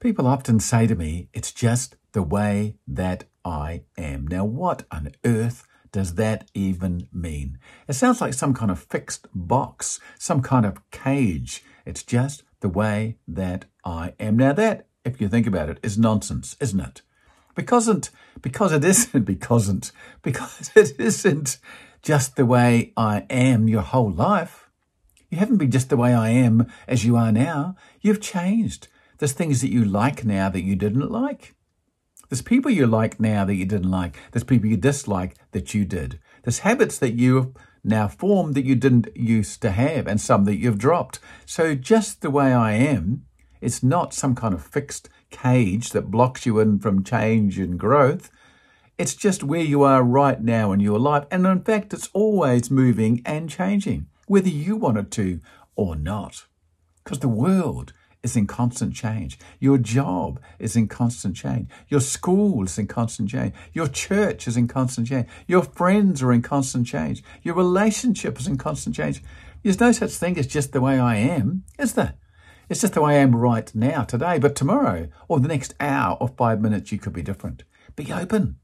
People often say to me, it's just the way that I am. Now, what on earth does that even mean? It sounds like some kind of fixed box, some kind of cage. It's just the way that I am. Now, that, if you think about it, is nonsense, isn't it? Because it, because it isn't, because it, because it isn't just the way I am your whole life. You haven't been just the way I am as you are now. You've changed. There's things that you like now that you didn't like. There's people you like now that you didn't like. There's people you dislike that you did. There's habits that you've now formed that you didn't used to have and some that you've dropped. So just the way I am, it's not some kind of fixed cage that blocks you in from change and growth. It's just where you are right now in your life. And in fact, it's always moving and changing, whether you want it to or not. Because the world is in constant change. Your job is in constant change. Your school is in constant change. Your church is in constant change. Your friends are in constant change. Your relationship is in constant change. There's no such thing as just the way I am, is there? It's just the way I am right now, today, but tomorrow or the next hour or five minutes, you could be different. Be open.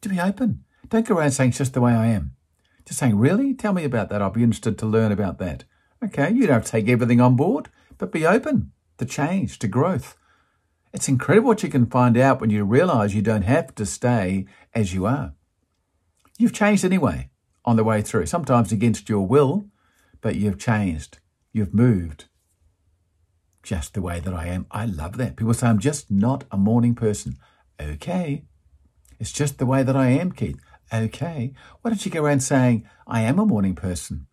To be open. Don't go around saying it's just the way I am. Just saying, really? Tell me about that. I'll be interested to learn about that. Okay, you don't have to take everything on board but be open to change, to growth. It's incredible what you can find out when you realize you don't have to stay as you are. You've changed anyway on the way through, sometimes against your will, but you've changed. You've moved. Just the way that I am. I love that. People say I'm just not a morning person. Okay. It's just the way that I am, Keith. Okay. Why don't you go around saying, I am a morning person?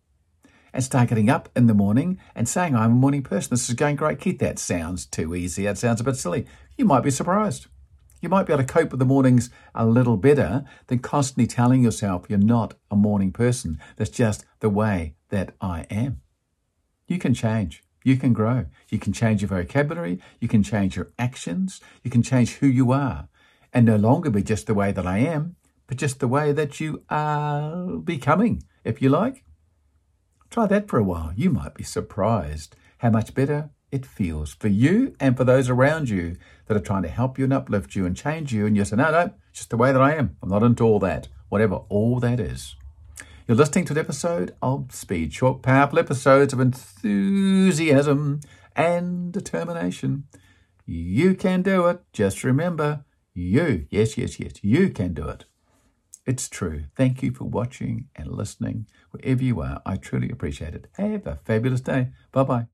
And start getting up in the morning and saying, I'm a morning person. This is going great, Keith. That sounds too easy. That sounds a bit silly. You might be surprised. You might be able to cope with the mornings a little better than constantly telling yourself you're not a morning person. That's just the way that I am. You can change. You can grow. You can change your vocabulary. You can change your actions. You can change who you are and no longer be just the way that I am, but just the way that you are becoming, if you like. Try that for a while. You might be surprised how much better it feels for you and for those around you that are trying to help you and uplift you and change you. And you say, no, no, it's just the way that I am. I'm not into all that, whatever all that is. You're listening to an episode of Speed, short, powerful episodes of enthusiasm and determination. You can do it. Just remember, you, yes, yes, yes, you can do it. It's true. Thank you for watching and listening wherever you are. I truly appreciate it. Have a fabulous day. Bye bye.